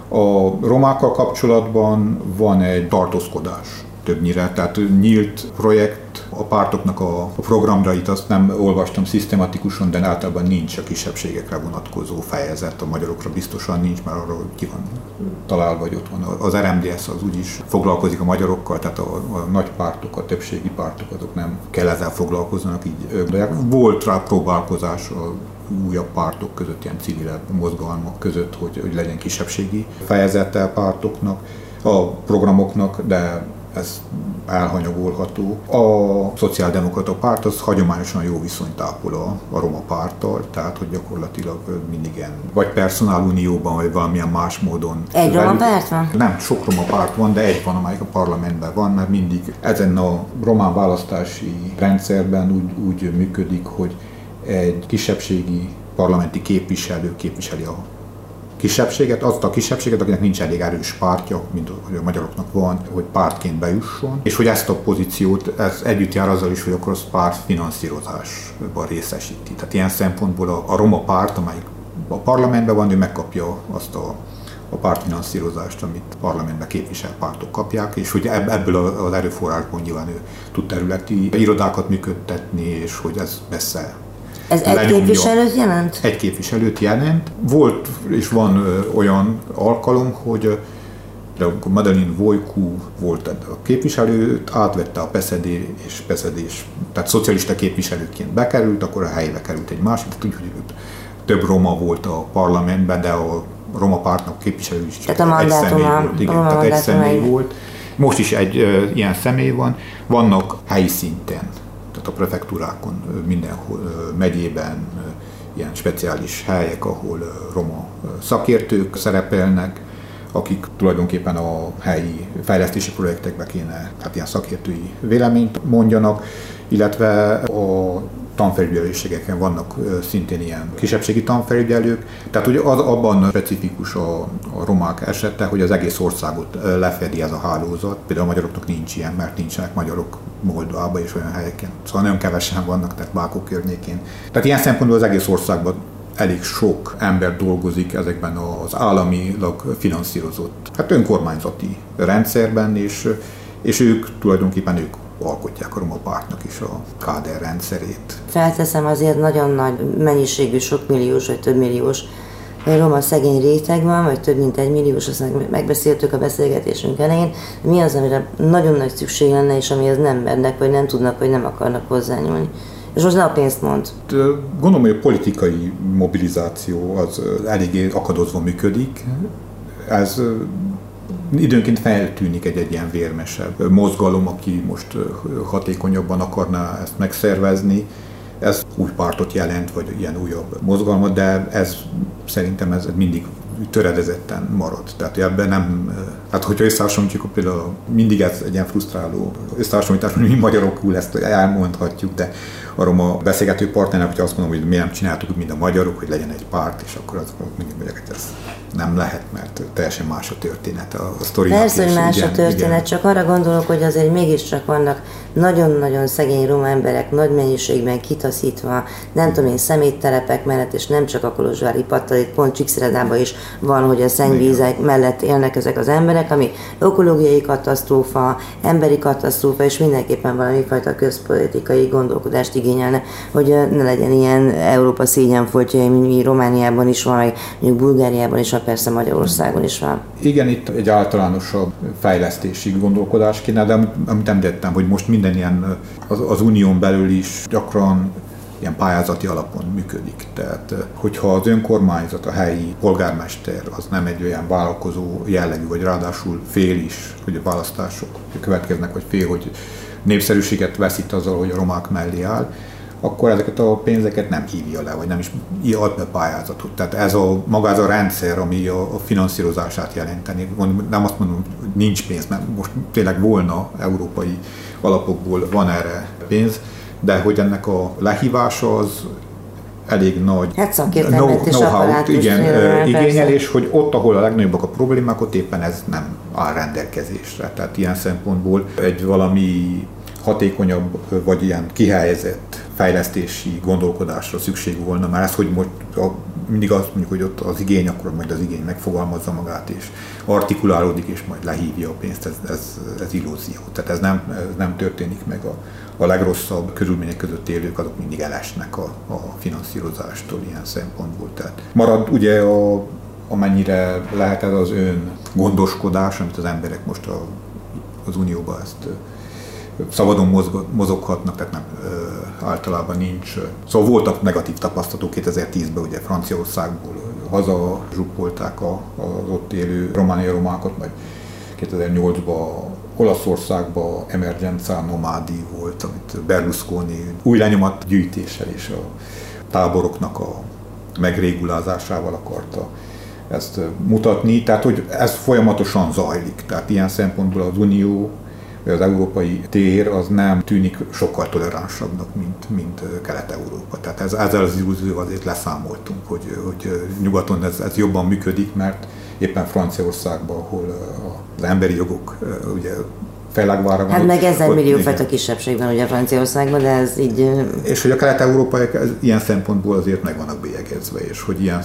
A romákkal kapcsolatban van egy tartózkodás többnyire, tehát nyílt projekt, a pártoknak a programrait azt nem olvastam szisztematikusan, de általában nincs a kisebbségekre vonatkozó fejezet, a magyarokra biztosan nincs, mert arról ki van találva, vagy ott van. Az RMDS az úgyis foglalkozik a magyarokkal, tehát a, a nagy pártok, a többségi pártok, azok nem kell ezzel foglalkoznak így. De volt rá próbálkozás a újabb pártok között, ilyen civil mozgalmak között, hogy, hogy legyen kisebbségi fejezete a pártoknak, a programoknak, de ez elhanyagolható. A szociáldemokrata párt az hagyományosan jó viszonyt ápol a, a roma párttal, tehát hogy gyakorlatilag mindig ilyen, vagy personálunióban, vagy valamilyen más módon. Egy roma párt van? Nem, sok roma párt van, de egy van, amelyik a parlamentben van, mert mindig ezen a román választási rendszerben úgy, úgy működik, hogy egy kisebbségi parlamenti képviselő képviseli a kisebbséget, azt a kisebbséget, akinek nincs elég erős pártja, mint hogy a magyaroknak van, hogy pártként bejusson, és hogy ezt a pozíciót, ez együtt jár azzal is, hogy akkor az párt finanszírozásban részesíti. Tehát ilyen szempontból a, a roma párt, amelyik a parlamentben van, ő megkapja azt a a pártfinanszírozást, amit parlamentben képvisel pártok kapják, és hogy ebből az erőforrásból nyilván ő tud területi irodákat működtetni, és hogy ez messze ez egy lenyomja. képviselőt jelent? Egy képviselőt jelent. Volt és van ö, olyan alkalom, hogy de amikor Madeline Vojku volt a képviselő, átvette a PSZD és PSZD-s, tehát szocialista képviselőként bekerült, akkor a helyébe került egy másik, tehát úgy, hogy több roma volt a parlamentben, de a roma pártnak képviselő is csak tehát egy személy volt. Igen, tehát egy személy volt. Most is egy ö, ilyen személy van. Vannak helyi szinten tehát a prefektúrákon, mindenhol megyében, ilyen speciális helyek, ahol roma szakértők szerepelnek, akik tulajdonképpen a helyi fejlesztési projektekbe kéne hát ilyen szakértői véleményt mondjanak, illetve a tanfelügyelőségeken vannak szintén ilyen kisebbségi tanfelügyelők, tehát ugye az abban specifikus a, a romák esete, hogy az egész országot lefedi ez a hálózat. Például a magyaroknak nincs ilyen, mert nincsenek magyarok Moldovában és olyan helyeken. Szóval nagyon kevesen vannak, tehát Bákó környékén. Tehát ilyen szempontból az egész országban elég sok ember dolgozik ezekben az államilag finanszírozott, hát önkormányzati rendszerben, és, és ők tulajdonképpen ők alkotják a Roma pártnak is a káder rendszerét. Felteszem azért nagyon nagy mennyiségű, sok milliós vagy több milliós roma szegény réteg van, vagy több mint egy milliós, azt megbeszéltük a beszélgetésünk elején. Mi az, amire nagyon nagy szükség lenne, és amihez nem mennek, vagy nem tudnak, vagy nem akarnak hozzányúlni? És most ne a pénzt mond. Gondolom, hogy a politikai mobilizáció az eléggé akadozva működik. Ez időnként feltűnik egy-egy ilyen vérmesebb mozgalom, aki most hatékonyabban akarná ezt megszervezni. Ez új pártot jelent, vagy ilyen újabb mozgalmat, de ez szerintem ez mindig töredezetten marad. Tehát ebben nem, hát hogyha összehasonlítjuk, például mindig ez egy ilyen frusztráló összehasonlítás, hogy mi magyarokul ezt elmondhatjuk, de a roma beszélgető partnernek, hogyha azt mondom, hogy mi nem csináltuk, mint a magyarok, hogy legyen egy párt, és akkor az mindig mondják, hogy ez nem lehet, mert teljesen más a történet a, a sztorinak. Persze, hogy más igen, a történet, igen. csak arra gondolok, hogy azért mégiscsak vannak nagyon-nagyon szegény roma emberek nagy mennyiségben kitaszítva, nem tudom én, szeméttelepek mellett, és nem csak a Kolozsvári itt pont Csíkszeredában is van, hogy a szennyvízek mellett élnek ezek az emberek, ami ökológiai katasztrófa, emberi katasztrófa, és mindenképpen valami fajta közpolitikai gondolkodást igényelne, hogy ne legyen ilyen Európa szégyenfoltja, mi Romániában is van, meg mondjuk Bulgáriában is van, persze Magyarországon is van. Igen, itt egy általánosabb fejlesztési gondolkodás kéne, de amit említettem, hogy most minden ilyen az, az unión belül is gyakran ilyen pályázati alapon működik. Tehát, hogyha az önkormányzat, a helyi polgármester az nem egy olyan vállalkozó jellegű, vagy ráadásul fél is, hogy a választások következnek, vagy fél, hogy népszerűséget veszít azzal, hogy a romák mellé áll, akkor ezeket a pénzeket nem hívja le, vagy nem is ad be pályázatot. Tehát ez a, maga ez a rendszer, ami a, a finanszírozását jelenteni. Nem azt mondom, hogy nincs pénz, mert most tényleg volna európai alapokból van erre pénz, de hogy ennek a lehívása az elég nagy hát know, know-how-t igen, igényel, és hogy ott, ahol a legnagyobbak a problémák, ott éppen ez nem áll rendelkezésre. Tehát ilyen szempontból egy valami hatékonyabb, vagy ilyen kihelyezett fejlesztési gondolkodásra szükség volna, mert ez, hogy most a, mindig azt mondjuk, hogy ott az igény, akkor majd az igény megfogalmazza magát, és artikulálódik, és majd lehívja a pénzt, ez, ez, ez illúzió. Tehát ez nem, ez nem történik meg a, a legrosszabb körülmények között élők, azok mindig elesnek a, a finanszírozástól ilyen szempontból. Tehát marad ugye a, amennyire lehet ez az ön gondoskodás, amit az emberek most a, az Unióban ezt szabadon mozoghatnak, tehát nem, általában nincs. Szóval voltak negatív tapasztalatok 2010-ben, ugye Franciaországból haza zsupolták az ott élő romániai romákat, majd 2008-ban Olaszországban Emergenza Nomadi volt, amit Berlusconi új lenyomat gyűjtéssel és a táboroknak a megrégulázásával akarta ezt mutatni. Tehát, hogy ez folyamatosan zajlik. Tehát ilyen szempontból az Unió az európai tér az nem tűnik sokkal toleránsabbnak, mint, mint Kelet-Európa. Tehát ez, ezzel az illúzióval azért leszámoltunk, hogy, hogy nyugaton ez, ez jobban működik, mert éppen Franciaországban, ahol az emberi jogok ugye fellágvára van. Hát meg ezer millió fajta kisebbségben ugye Franciaországban, de ez így... És hogy a kelet-európaiak ilyen szempontból azért meg vannak bélyegezve, és hogy ilyen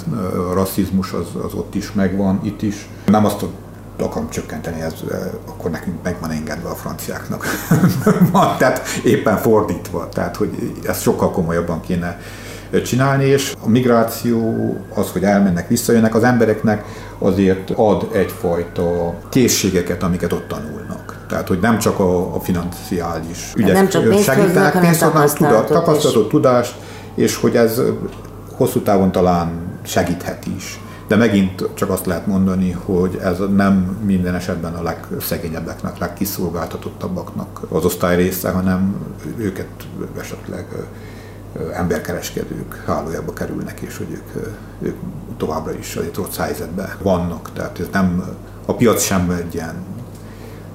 rasszizmus az, az ott is megvan, itt is. Nem azt akarom csökkenteni, ez, akkor nekünk meg van engedve a franciáknak. tehát éppen fordítva, tehát hogy ezt sokkal komolyabban kéne csinálni, és a migráció, az, hogy elmennek, visszajönnek, az embereknek azért ad egyfajta készségeket, amiket ott tanulnak. Tehát, hogy nem csak a, a financiális ügyek nem csak segítenek, adnak, tudat, tapasztalatot, tudást, és hogy ez hosszú távon talán segíthet is de megint csak azt lehet mondani, hogy ez nem minden esetben a legszegényebbeknek, legkiszolgáltatottabbaknak az osztály része, hanem őket esetleg emberkereskedők hálójába kerülnek, és hogy ők, ők továbbra is egy rossz helyzetben vannak. Tehát ez nem, a piac sem egy ilyen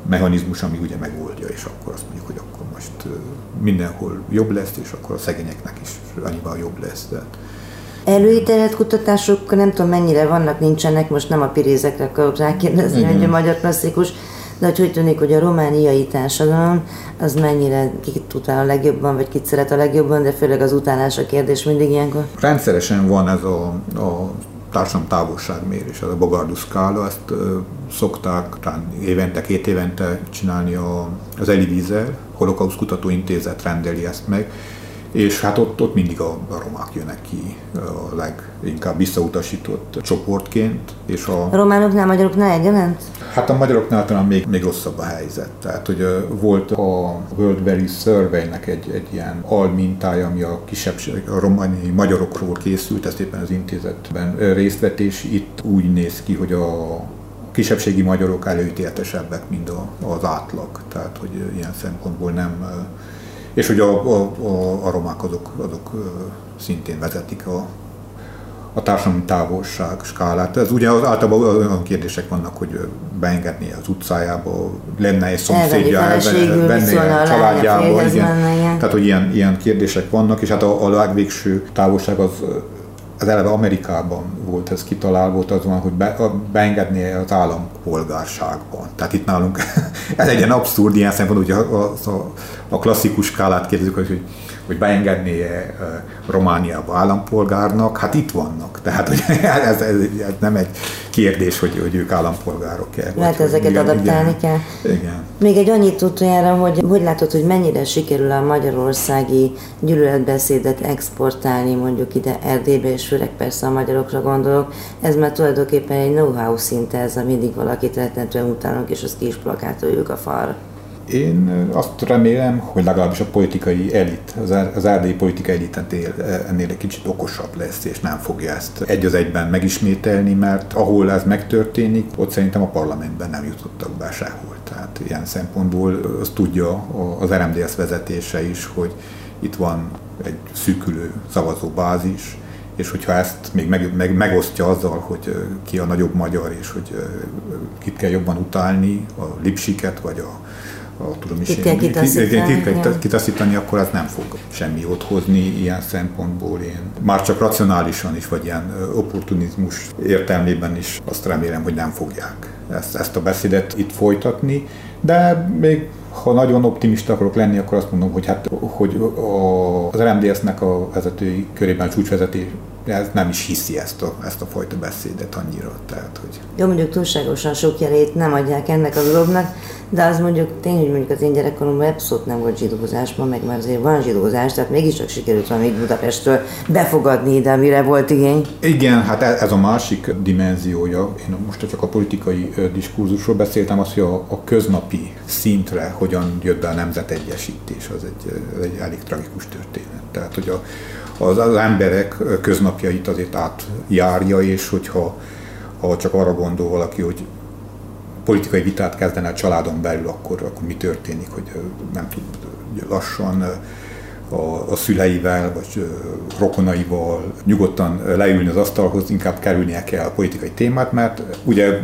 mechanizmus, ami ugye megoldja, és akkor azt mondjuk, hogy akkor most mindenhol jobb lesz, és akkor a szegényeknek is annyiban jobb lesz. Tehát Előítélet kutatások nem tudom mennyire vannak, nincsenek, most nem a pirézekre akarok rákérdezni, hogy a magyar klasszikus, de hogy hogy tűnik, hogy a romániai társadalom az mennyire kit utál a legjobban, vagy kit szeret a legjobban, de főleg az utálás a kérdés mindig ilyenkor. Rendszeresen van ez a, a társadalom távolságmérés, ez a Bogardus skála, ezt ö, szokták talán évente, két évente csinálni a, az Elivizer, Holokauszt Kutatóintézet rendeli ezt meg, és hát ott, ott mindig a, a romák jönnek ki a leginkább visszautasított csoportként. És a, a románoknál, magyaroknál egyaránt? Hát a magyaroknál talán még, még rosszabb a helyzet. Tehát, hogy volt a World Value Survey-nek egy, egy ilyen almintája, ami a kisebbség, a románi magyarokról készült, ezt éppen az intézetben részt vett, és itt úgy néz ki, hogy a kisebbségi magyarok előítéletesebbek, mint az átlag. Tehát, hogy ilyen szempontból nem és hogy a, a, a, a romák azok, azok szintén vezetik a, a társadalmi távolság skálát. Ez ugye az általában olyan kérdések vannak, hogy beengedni az utcájába, lenne egy szomszédja, benne családjába. Igen. Tehát, hogy ilyen, ilyen kérdések vannak, és hát a, a legvégső távolság az az eleve Amerikában volt ez kitalálva, volt az van, hogy be, beengedni az állampolgárságban. Tehát itt nálunk ez egy ilyen abszurd ilyen szempontból, hogy a, a, a klasszikus skálát kérdezzük, hogy hogy beengedné Romániába állampolgárnak, hát itt vannak. Tehát hogy ez, ez, ez nem egy kérdés, hogy, hogy ők állampolgárok-e. Lehet ezeket igen, adaptálni igen. kell. Igen. Még egy annyit utoljára, hogy hogy látod, hogy mennyire sikerül a magyarországi gyűlöletbeszédet exportálni mondjuk ide Erdélybe, és főleg persze a magyarokra gondolok. Ez már tulajdonképpen egy know-how szinte, ez a mindig valakit rettentően utálunk, és azt ki is plakátoljuk a falra. Én azt remélem, hogy legalábbis a politikai elit, az erdélyi politikai elit ennél egy kicsit okosabb lesz, és nem fogja ezt egy az egyben megismételni, mert ahol ez megtörténik, ott szerintem a parlamentben nem jutottak be sehol. Tehát ilyen szempontból azt tudja az RMDS vezetése is, hogy itt van egy szűkülő szavazóbázis, és hogyha ezt még meg, meg, megosztja azzal, hogy ki a nagyobb magyar, és hogy kit kell jobban utálni, a lipsiket, vagy a a tudom is kitaszítani, akkor az nem fog semmi jót hozni ilyen szempontból. Én már csak racionálisan is, vagy ilyen opportunizmus értelmében is azt remélem, hogy nem fogják ezt, ezt a beszédet itt folytatni, de még ha nagyon optimista akarok lenni, akkor azt mondom, hogy hát hogy az RMDS-nek a vezetői körében a csúcsvezetés ez nem is hiszi ezt a, ezt a fajta beszédet annyira. Tehát, hogy... Jó, mondjuk túlságosan sok jelét nem adják ennek a dolognak, de az mondjuk tény, hogy mondjuk az én gyerekkoromban abszolút nem volt zsidózás, ma meg már azért van zsidózás, tehát mégiscsak sikerült valamit Budapestről befogadni ide, amire volt igény. Igen, hát e- ez a másik dimenziója. Én most csak a politikai diskurzusról beszéltem, az, hogy a, a köznapi szintre hogyan jött be a nemzetegyesítés, az egy, egy elég tragikus történet. Tehát, hogy a, az, az emberek köznapjait azért átjárja, és hogyha ha csak arra gondol valaki, hogy politikai vitát kezdene a családon belül, akkor, akkor mi történik, hogy nem tud lassan a, a szüleivel, vagy rokonaival nyugodtan leülni az asztalhoz, inkább kerülnie kell a politikai témát, mert ugye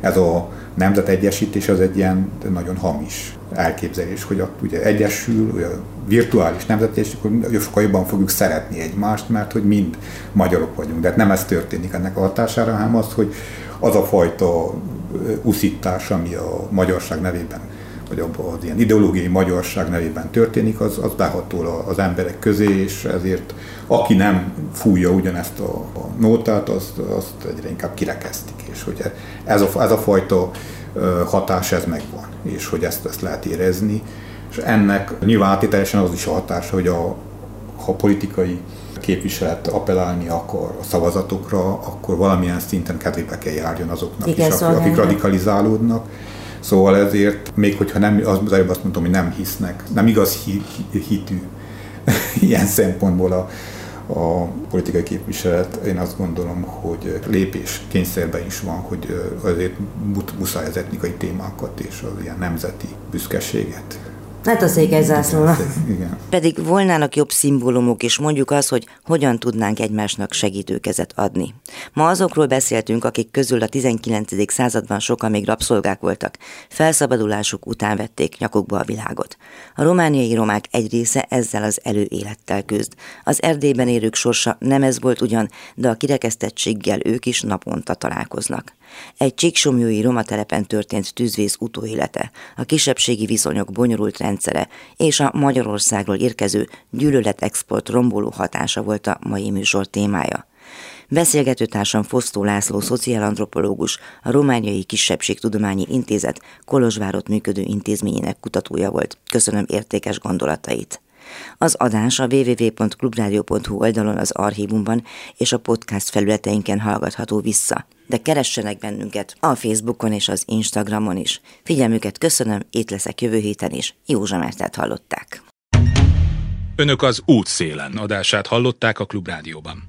ez a nemzetegyesítés az egy ilyen nagyon hamis elképzelés, hogy ott ugye egyesül, ugye virtuális nemzetegyesítés, akkor sokkal jobban fogjuk szeretni egymást, mert hogy mind magyarok vagyunk. De hát nem ez történik ennek a hatására, hanem az, hogy az a fajta uszítás, ami a magyarság nevében vagy az ilyen ideológiai magyarság nevében történik, az, az behatol az emberek közé, és ezért aki nem fújja ugyanezt a, a nótát, azt, azt egyre inkább kirekesztik, és hogy ez a, ez a fajta hatás ez megvan, és hogy ezt, ezt lehet érezni, és ennek nyilván átételesen az is a hatása, hogy a, ha politikai képviselet appellálni akar a szavazatokra, akkor valamilyen szinten kedvébe kell járjon azoknak Igen, is, akik, akik radikalizálódnak. Szóval ezért, még hogyha nem, az előbb azt mondtam, hogy nem hisznek, nem igaz hi, hi, hitű ilyen szempontból a, a politikai képviselet, én azt gondolom, hogy lépés kényszerben is van, hogy azért muszáj az etnikai témákat és az ilyen nemzeti büszkeséget Hát a székelyzászlóra. Igen. Pedig volnának jobb szimbólumok, és mondjuk az, hogy hogyan tudnánk egymásnak segítőkezet adni. Ma azokról beszéltünk, akik közül a 19. században sokan még rabszolgák voltak. Felszabadulásuk után vették nyakukba a világot. A romániai romák egy része ezzel az előélettel küzd. Az Erdélyben érők sorsa nem ez volt ugyan, de a kirekesztettséggel ők is naponta találkoznak. Egy csíksomjói roma telepen történt tűzvész utóélete, a kisebbségi viszonyok bonyolult rendszere és a Magyarországról érkező gyűlöletexport romboló hatása volt a mai műsor témája. Beszélgetőtársam Fosztó László, szociálantropológus, a Romániai Kisebbségtudományi Intézet Kolozsvárot működő intézményének kutatója volt. Köszönöm értékes gondolatait. Az adás a www.clubradio.hu oldalon az archívumban és a podcast felületeinken hallgatható vissza. De keressenek bennünket a Facebookon és az Instagramon is. Figyelmüket köszönöm, itt leszek jövő héten is. Józsa Mertet hallották. Önök az útszélen adását hallották a Klubrádióban.